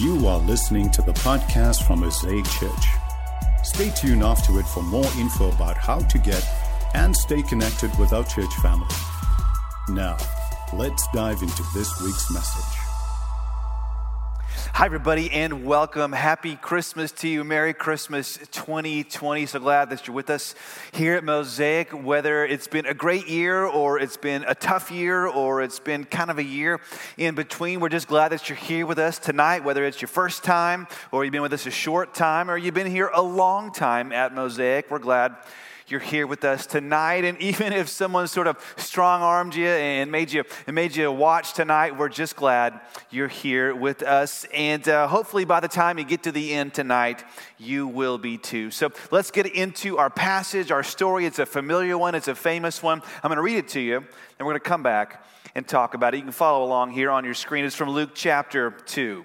You are listening to the podcast from Mosaic Church. Stay tuned after it for more info about how to get and stay connected with our church family. Now, let's dive into this week's message. Hi, everybody, and welcome. Happy Christmas to you. Merry Christmas 2020. So glad that you're with us here at Mosaic. Whether it's been a great year, or it's been a tough year, or it's been kind of a year in between, we're just glad that you're here with us tonight. Whether it's your first time, or you've been with us a short time, or you've been here a long time at Mosaic, we're glad you're here with us tonight. And even if someone sort of strong armed you and made you, and made you watch tonight, we're just glad you're here with us. And uh, hopefully, by the time you get to the end tonight, you will be too. So let's get into our passage, our story. It's a familiar one, it's a famous one. I'm going to read it to you, and we're going to come back and talk about it. You can follow along here on your screen. It's from Luke chapter 2.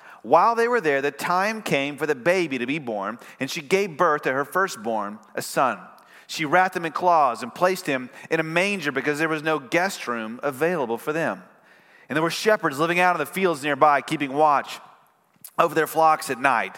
While they were there, the time came for the baby to be born, and she gave birth to her firstborn, a son. She wrapped him in cloths and placed him in a manger because there was no guest room available for them. And there were shepherds living out in the fields nearby, keeping watch over their flocks at night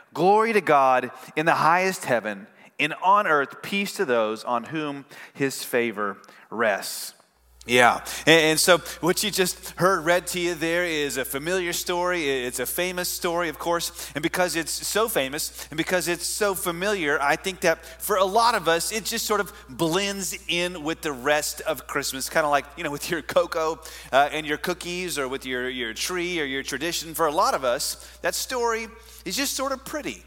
Glory to God in the highest heaven, and on earth peace to those on whom his favor rests. Yeah. And, so what you just heard read to you there is a familiar story. It's a famous story, of course. And because it's so famous and because it's so familiar, I think that for a lot of us, it just sort of blends in with the rest of Christmas. Kind of like, you know, with your cocoa uh, and your cookies or with your, your tree or your tradition. For a lot of us, that story is just sort of pretty.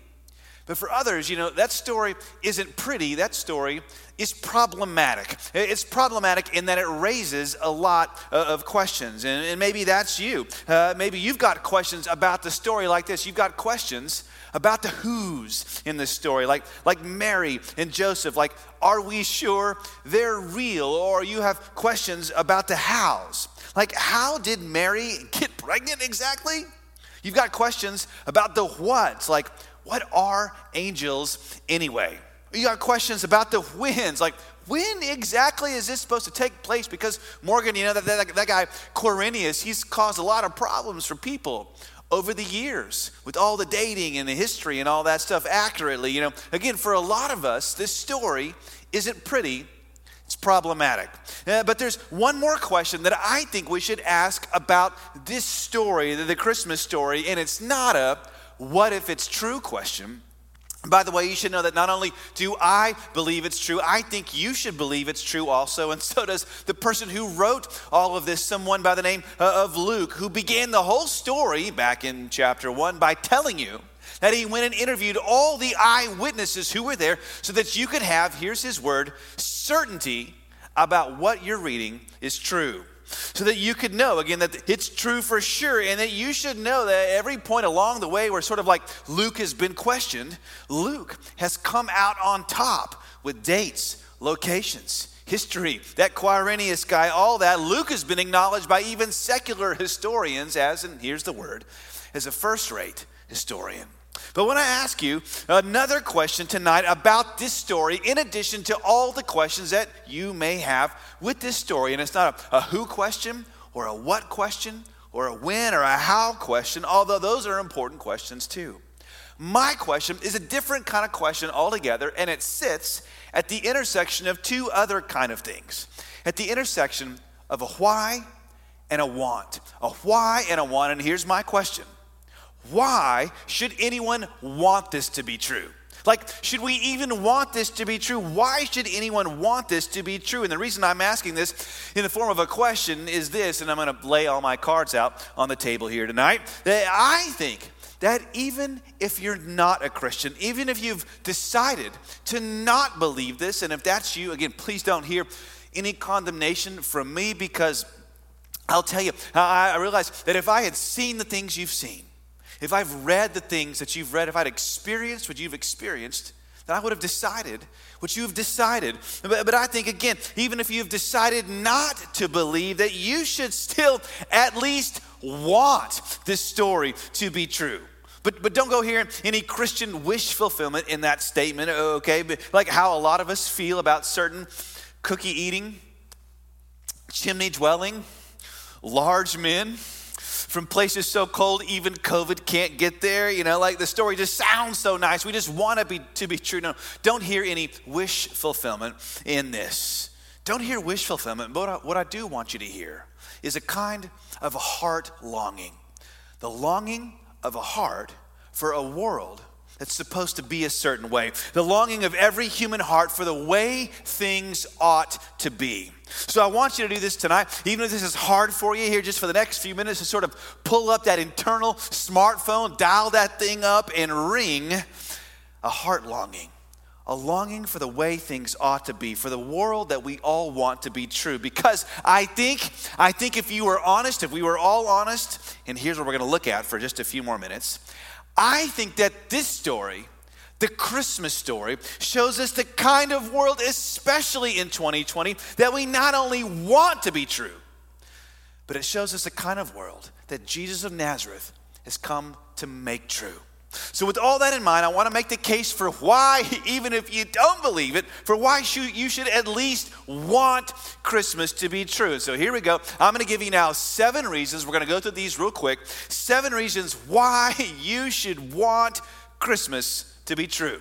But for others, you know, that story isn't pretty. That story is problematic. It's problematic in that it raises a lot of questions. And, maybe that's you. Uh, maybe you've got questions about the story like this. You've got questions about the who's in the story, like, like Mary and Joseph. Like, are we sure they're real? Or you have questions about the hows. Like, how did Mary get pregnant exactly? You've got questions about the what's, like, what are angels anyway? You got questions about the wins, like, when exactly is this supposed to take place? Because Morgan, you know, that, that, that guy, Quirinius, he's caused a lot of problems for people over the years with all the dating and the history and all that stuff accurately. You know, again, for a lot of us, this story isn't pretty, it's problematic. Uh, but there's one more question that I think we should ask about this story, the, the Christmas story, and it's not a what if it's true question. By the way, you should know that not only do I believe it's true, I think you should believe it's true also, and so does the person who wrote all of this, someone by the name uh, of Luke, who began the whole story back in chapter 1 by telling you that he went and interviewed all the eyewitnesses who were there so that you could have, here's his word, certainty about what you're reading is true so that you could know again that it's true for sure and that you should know that every point along the way where sort of like Luke has been questioned, Luke has come out on top with dates, locations, history, that Quirinius guy, all that. Luke has been acknowledged by even secular historians as, and here's the word, as a first rate historian. But when I ask you another question tonight about this story, in addition to all the questions that you may have with this story, and it's not a, a who question or a what question or a when or a how question, although those are important questions too. My question is a different kind of question altogether, and it sits at the intersection of two other kind of things. At the intersection of a why and a want. A why and a want. And here's my question why should anyone want this to be true? Like, should we even want this to be true? Why should anyone want this to be true? And the reason I'm asking this in the form of a question is this, and I'm going to lay all my cards out on the table here tonight. That I think that even if you're not a Christian, even if you've decided to not believe this, and if that's you, again, please don't hear any condemnation from me because I'll tell you, I realize that if I had seen the things you've seen, if I've read the things that you've read, if I'd experienced what you've experienced, then I would have decided what you've decided. But, but I think, again, even if you've decided not to believe, that you should still at least want this story to be true. But, but don't go hear any Christian wish fulfillment in that statement, okay? But like how a lot of us feel about certain cookie eating, chimney dwelling, large men from places so cold even COVID can't get there. You know, like the story just sounds so nice. We just want to be, to be true. No, don't hear any wish fulfillment in this. Don't hear wish fulfillment. But what I, what I do want you to hear is a kind of a heart longing. The longing of a heart for a world that's supposed to be a certain way. The longing of every human heart for the way things ought to be. So I want you to do this tonight, even if this is hard for you here, just for the next few minutes, to sort of pull up that internal smartphone, dial that thing up, and ring a heart longing. A longing for the way things ought to be, for the world that we all want to be true. Because I think, I think if you were honest, if we were all honest, and here's what we're to look at for just a few more minutes, I think that this story the Christmas story shows us the kind of world, especially in 2020, that we not only want to be true, but it shows us the kind of world that Jesus of Nazareth has come to make true. So, with all that in mind, I want to make the case for why, even if you don't believe it, for why you should at least want Christmas to be true. So, here we go. I'm going to give you now seven reasons. We're going to go through these real quick. Seven reasons why you should want Christmas to be true.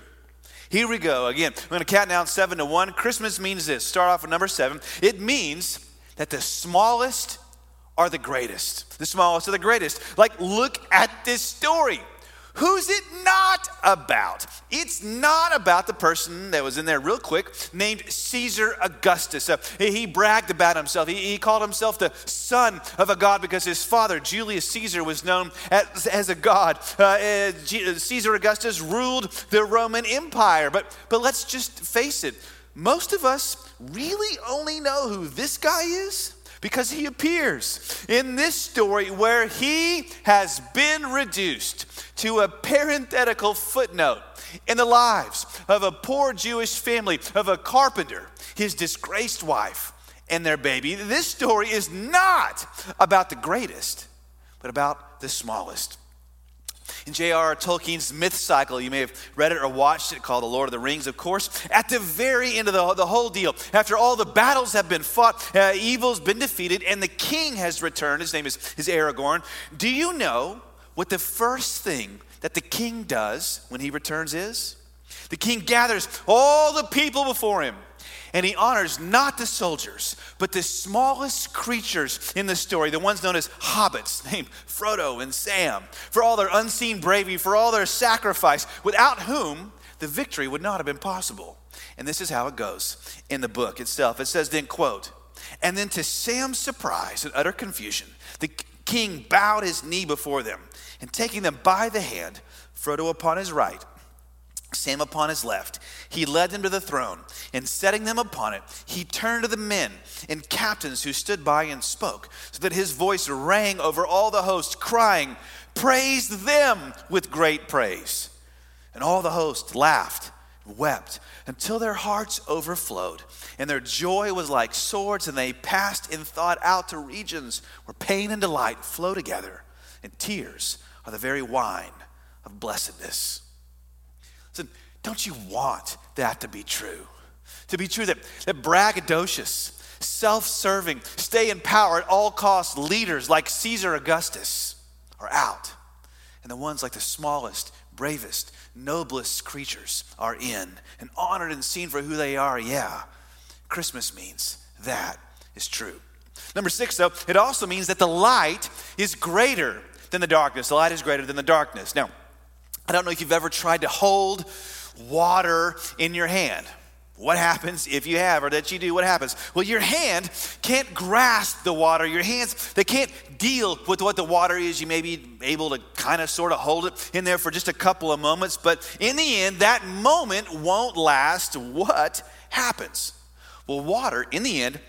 Here we go. Again, we're going to count down seven to one. Christmas means this. Start off with number seven. It means that the smallest are the greatest. The smallest are the greatest. Like, look at this story. Who's it not about? It's not about the person that was in there real quick named Caesar Augustus. Uh, he bragged about himself. He, he, called himself the son of a god because his father, Julius Caesar, was known as, as a god. Uh, uh, Caesar Augustus ruled the Roman Empire. But, but let's just face it, most of us really only know who this guy is because he appears in this story where he has been reduced to a parenthetical footnote in the lives of a poor Jewish family, of a carpenter, his disgraced wife, and their baby. This story is not about the greatest, but about the smallest. In J.R.R. Tolkien's myth cycle, you may have read it or watched it called The Lord of the Rings, of course. At the very end of the, the whole deal, after all the battles have been fought, uh, evil's been defeated, and the king has returned, his name is, is Aragorn. Do you know what the first thing that the king does when he returns is? The king gathers all the people before him and he honors not the soldiers, but the smallest creatures in the story, the ones known as hobbits, named Frodo and Sam, for all their unseen bravery, for all their sacrifice, without whom the victory would not have been possible. And this is how it goes in the book itself. It says, then, quote, and then to Sam's surprise and utter confusion, the king bowed his knee before them, and taking them by the hand, Frodo upon his right, Sam upon his left. He led them to the throne, and setting them upon it, he turned to the men and captains who stood by and spoke, so that his voice rang over all the host, crying, Praise them with great praise. And all the host laughed wept until their hearts overflowed, and their joy was like swords, and they passed in thought out to regions where pain and delight flow together, and tears are the very wine of blessedness. So don't you want that to be true? To be true that, that braggadocious, self serving, stay in power at all costs leaders like Caesar Augustus are out. And the ones like the smallest, bravest, noblest creatures are in and honored and seen for who they are. Yeah, Christmas means that is true. Number six, though, it also means that the light is greater than the darkness. The light is greater than the darkness. Now, I don't know if you've ever tried to hold water in your hand. What happens if you have, or that you do, what happens? Well, your hand can't grasp the water. Your hands, they can't deal with what the water is. You may be able to kind of sort of hold it in there for just a couple of moments, but in the end, that moment won't last. What happens? Well, water, in the end,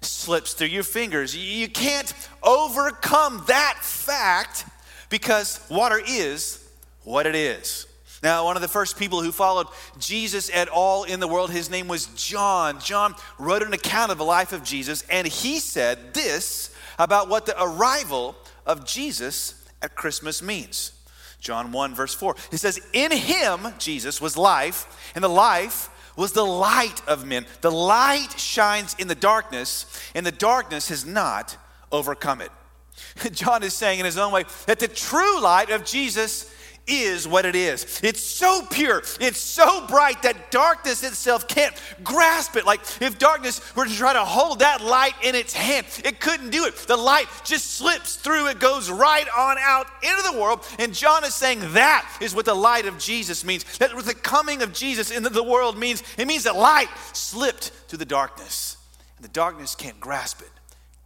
slips through your fingers. You can't overcome that fact because water is what it is. Now, one of the first people who followed Jesus at all in the world, his name was John. John wrote an account of the life of Jesus, and he said this about what the arrival of Jesus at Christmas means. John 1, verse 4. He says, In him, Jesus, was life, and the life was the light of men. The light shines in the darkness, and the darkness has not overcome it. John is saying in his own way that the true light of Jesus is what it is. It's so pure, it's so bright that darkness itself can't grasp it. Like if darkness were to try to hold that light in its hand, it couldn't do it. The light just slips through, it goes right on out into the world. And John is saying that is what the light of Jesus means. That what the coming of Jesus into the world means. It means that light slipped through the darkness. And the darkness can't grasp it,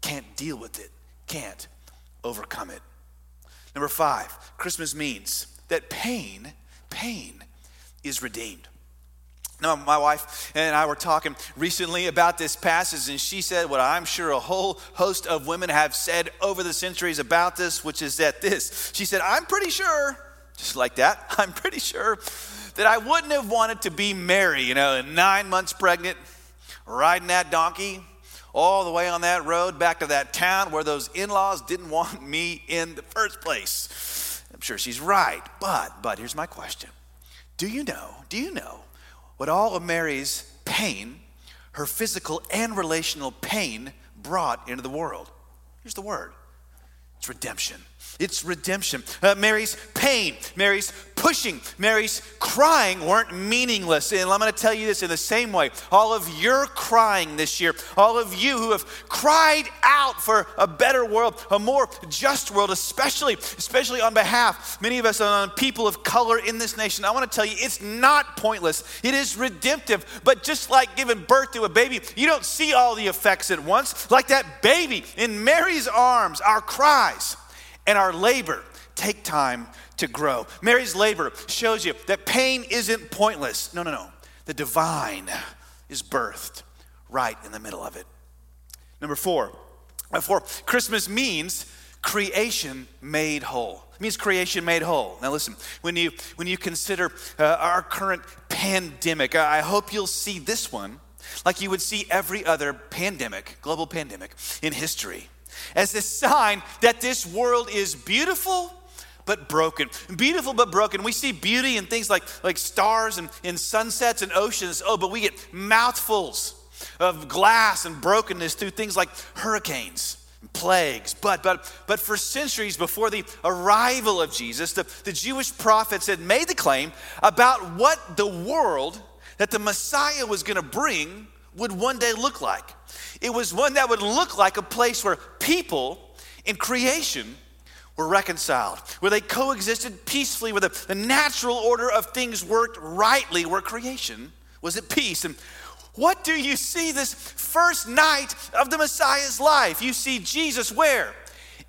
can't deal with it, can't overcome it. Number five, Christmas means that pain, pain is redeemed. Now, my wife and I were talking recently about this passage, and she said what I'm sure a whole host of women have said over the centuries about this, which is that this. She said, I'm pretty sure, just like that, I'm pretty sure that I wouldn't have wanted to be Mary, you know, nine months pregnant, riding that donkey all the way on that road back to that town where those in laws didn't want me in the first place. I'm sure she's right. But, but here's my question Do you know, do you know what all of Mary's pain, her physical and relational pain, brought into the world? Here's the word it's redemption. It's redemption. Uh, Mary's pain, Mary's pushing, Mary's crying weren't meaningless. And I'm going to tell you this in the same way. All of your crying this year, all of you who have cried out for a better world, a more just world, especially, especially on behalf, many of us on people of color in this nation, I want to tell you it's not pointless. It is redemptive. But just like giving birth to a baby, you don't see all the effects at once. Like that baby in Mary's arms, our cries and our labor take time to grow. Mary's labor shows you that pain isn't pointless. No, no, no. The divine is birthed right in the middle of it. Number four, number four, Christmas means creation made whole. It means creation made whole. Now listen, when you when you consider uh, our current pandemic, I hope you'll see this one like you would see every other pandemic, global pandemic in history as a sign that this world is beautiful but broken. Beautiful but broken. We see beauty in things like, like stars and, and sunsets and oceans. Oh, but we get mouthfuls of glass and brokenness through things like hurricanes plagues. But, but, but for centuries before the arrival of Jesus, the, the Jewish prophets had made the claim about what the world that the Messiah was going to bring would one day look like. It was one that would look like a place where people in creation were reconciled, where they coexisted peacefully, where the, the natural order of things worked rightly, where creation was at peace. And what do you see this first night of the Messiah's life? You see Jesus where?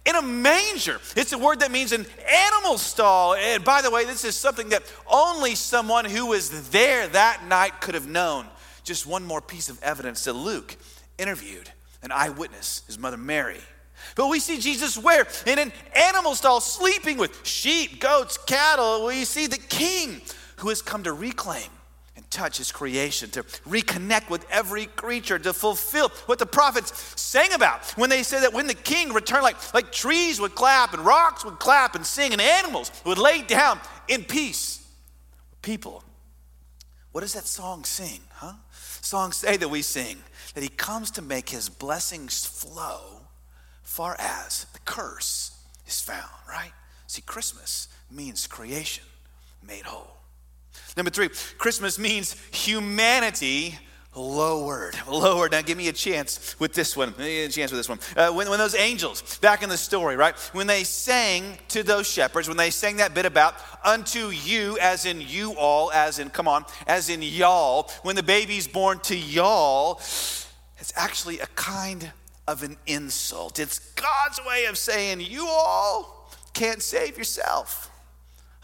In a manger. It's a word that means an animal stall. And by the way, this is something that only someone who was there that night could have known. Just one more piece of evidence that Luke interviewed an eyewitness, his mother Mary. But we see Jesus where? In an animal stall, sleeping with sheep, goats, cattle. We see the king who has come to reclaim and touch his creation, to reconnect with every creature, to fulfill what the prophets sang about when they said that when the king returned, like, like trees would clap and rocks would clap and sing, and animals would lay down in peace. People, what does that song sing, huh? Songs say that we sing that he comes to make his blessings flow far as the curse is found, right? See, Christmas means creation made whole. Number three, Christmas means humanity lowered. Lowered. Now, give me a chance with this one. Give me a chance with this one. Uh, when, when those angels, back in the story, right? When they sang to those shepherds, when they sang that bit about unto you, as in you all, as in, come on, as in y'all, when the baby's born to y'all, it's actually a kind of an insult. It's God's way of saying, you all can't save yourself.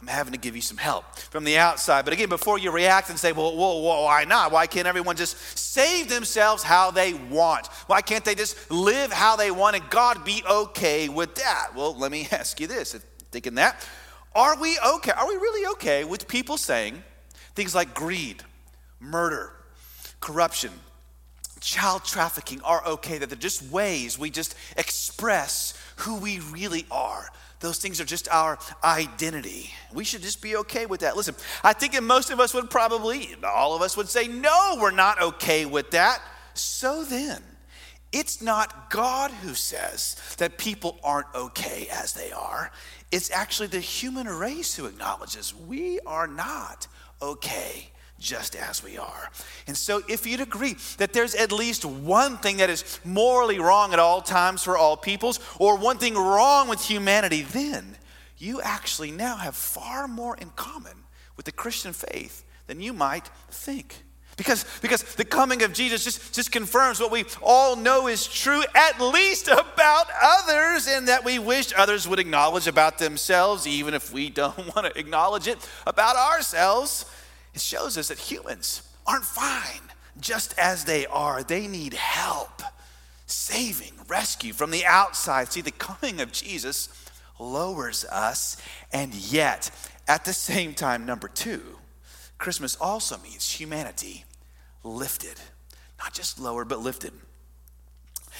I'm having to give you some help from the outside. But again, before you react and say, well, well, why not? Why can't everyone just save themselves how they want? Why can't they just live how they want and God be okay with that? Well, let me ask you this thinking that, are we okay? Are we really okay with people saying things like greed, murder, corruption, child trafficking are okay? That they're just ways we just express who we really are? Those things are just our identity. We should just be okay with that. Listen, I think most of us would probably, all of us would say, no, we're not okay with that. So then, it's not God who says that people aren't okay as they are. It's actually the human race who acknowledges we are not okay just as we are. And so, if you'd agree that there's at least one thing that is morally wrong at all times for all peoples, or one thing wrong with humanity, then you actually now have far more in common with the Christian faith than you might think. Because, because the coming of Jesus just, just confirms what we all know is true, at least about others, and that we wish others would acknowledge about themselves, even if we don't want to acknowledge it about ourselves. It shows us that humans aren't fine just as they are. They need help, saving, rescue from the outside. See, the coming of Jesus lowers us, and yet, at the same time, number two, Christmas also means humanity lifted. Not just lowered, but lifted.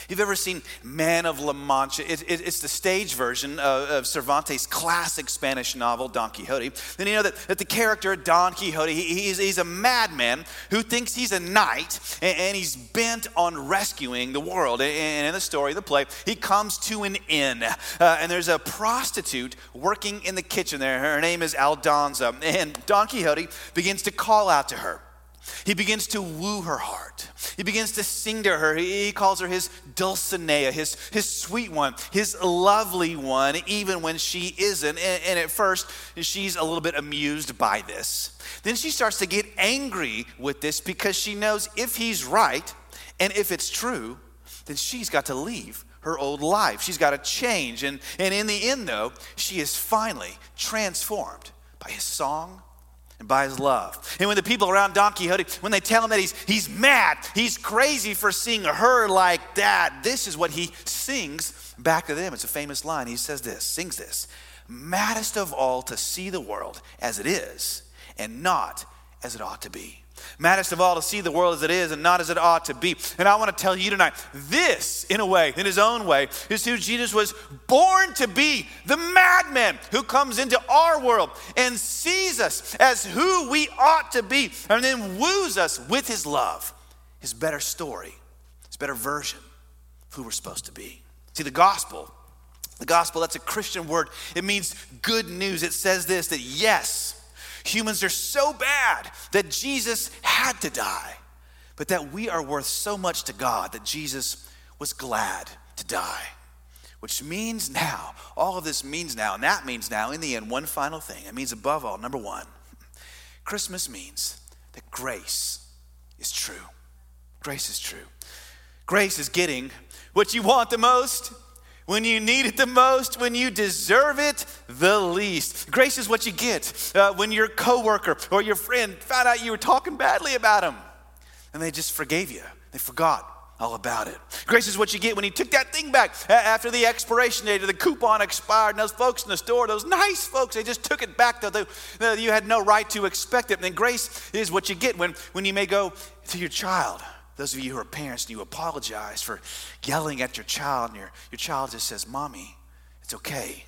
You've ever seen Man of La Mancha? It, it, it's the stage version of, of, Cervantes' classic Spanish novel, Don Quixote. Then you know that, that the character, Don Quixote, he, he's, he's, a madman who thinks he's a knight and, and, he's bent on rescuing the world. And in the story, the play, he comes to an inn. Uh, and there's a prostitute working in the kitchen there. Her name is Aldonza. And Don Quixote begins to call out to her. He begins to woo her heart. He begins to sing to her. He calls her his Dulcinea, his, his sweet one, his lovely one, even when she isn't. And, and at first, she's a little bit amused by this. Then she starts to get angry with this because she knows if he's right and if it's true, then she's got to leave her old life. She's got to change. And, and in the end, though, she is finally transformed by his song and by his love. And when the people around Don Quixote, when they tell him that he's, he's mad, he's crazy for seeing her like that, this is what he sings back to them. It's a famous line. He says this, sings this Maddest of all to see the world as it is and not as it ought to be. Maddest of all to see the world as it is and not as it ought to be. And I want to tell you tonight this, in a way, in his own way, is who Jesus was born to be the madman who comes into our world and sees us as who we ought to be and then woos us with his love, his better story, his better version of who we're supposed to be. See, the gospel, the gospel, that's a Christian word. It means good news. It says this that yes, Humans are so bad that Jesus had to die, but that we are worth so much to God that Jesus was glad to die. Which means now, all of this means now, and that means now, in the end, one final thing. It means, above all, number one, Christmas means that grace is true. Grace is true. Grace is getting what you want the most when you need it the most, when you deserve it the least. Grace is what you get uh, when your coworker or your friend found out you were talking badly about them and they just forgave you. They forgot all about it. Grace is what you get when you took that thing back after the expiration date or the coupon expired. And those folks in the store, those nice folks, they just took it back though you had no right to expect it. And then grace is what you get when, when you may go to your child those of you who are parents and you apologize for yelling at your child, and your, your child just says, Mommy, it's okay.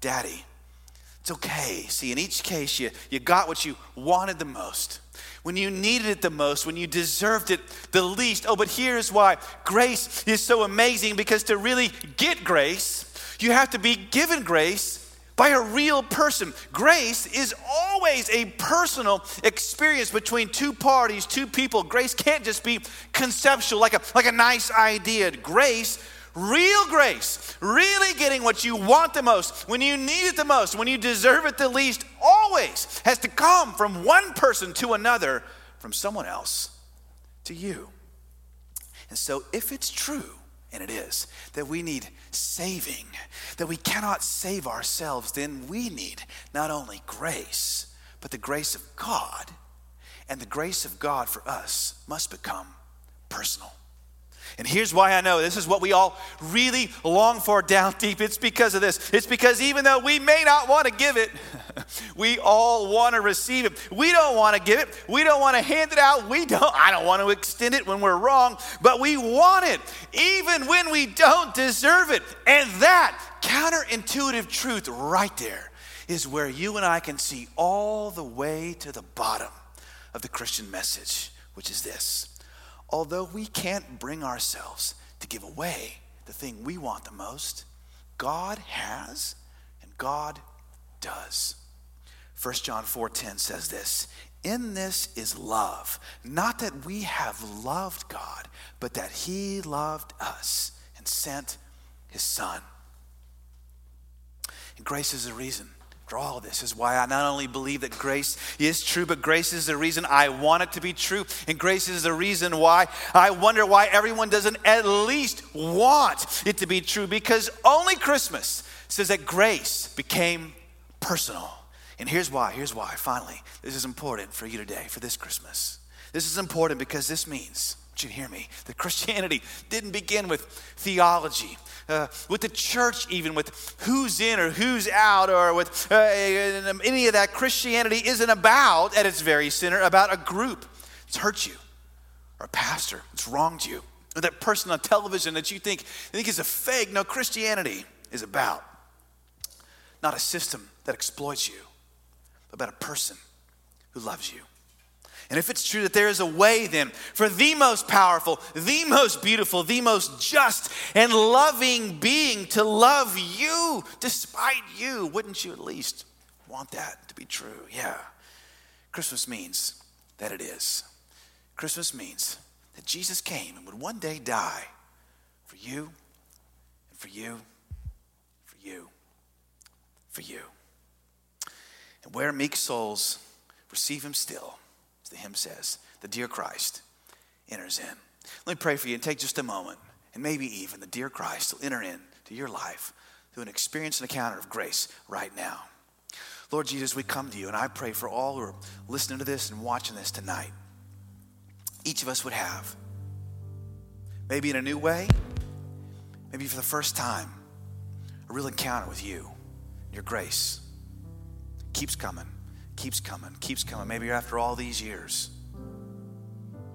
Daddy, it's okay. See, in each case, you, you got what you wanted the most. When you needed it the most, when you deserved it the least. Oh, but here's why grace is so amazing because to really get grace, you have to be given grace by a real person. Grace is always a personal experience between two parties, two people. Grace can't just be conceptual, like a, like a nice idea. Grace, real grace, really getting what you want the most, when you need it the most, when you deserve it the least, always has to come from one person to another, from someone else to you. And so, if it's true, and it is, that we need saving, that we cannot save ourselves, then we need not only grace, but the grace of God. And the grace of God for us must become personal. And here's why I know this is what we all really long for down deep. It's because of this. It's because even though we may not want to give it, we all want to receive it. We don't want to give it. We don't want to hand it out. We don't I don't want to extend it when we're wrong, but we want it even when we don't deserve it. And that counterintuitive truth right there is where you and I can see all the way to the bottom of the Christian message, which is this although we can't bring ourselves to give away the thing we want the most, God has and God does. 1 John 4:10 says this, "In this is love, not that we have loved God, but that he loved us and sent his son." And grace is the reason for all this is why I not only believe that grace is true, but grace is the reason I want it to be true. And grace is the reason why I wonder why everyone doesn't at least want it to be true. Because only Christmas says that grace became personal. And here's why. Here's why. Finally, this is important for you today, for this Christmas. This is important because this means, you hear me, that Christianity didn't begin with theology uh, with the church, even with who's in or who's out, or with uh, any of that. Christianity isn't about, at its very center, about a group. It's hurt you, or a pastor. It's wronged you, or that person on television that you think, you think is a fake. No, Christianity is about not a system that exploits you, but about a person who loves you. And if it's true that there is a way then for the most powerful, the most beautiful, the most just and loving being to love you despite you, wouldn't you at least want that to be true? Yeah. Christmas means that it is. Christmas means that Jesus came and would one day die for you and for you, for you, for you. And where meek souls receive him still the hymn says, the dear Christ enters in. Let me pray for you and take just a moment, and maybe even the dear Christ will enter into your life through an experience and encounter of grace right now. Lord Jesus, we come to you, and I pray for all who are listening to this and watching this tonight. Each of us would have, maybe in a new way, maybe for the first time, a real encounter with you, your grace keeps coming keeps coming, keeps coming. Maybe you're after all these years.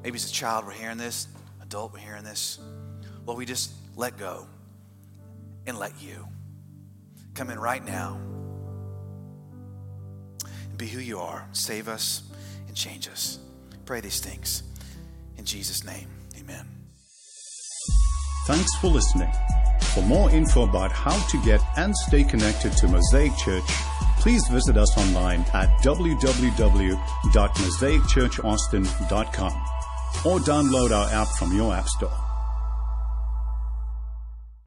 Maybe as a child we're hearing this, adult we're hearing this. Well, we just let go and let you come in right now and be who you are. Save us and change us. Pray these things in Jesus' name. Amen. Thanks for listening. For more info about how to get and stay connected to Mosaic Church, please visit us online at www.mosaicchurchaustin.com or download our app from your app store.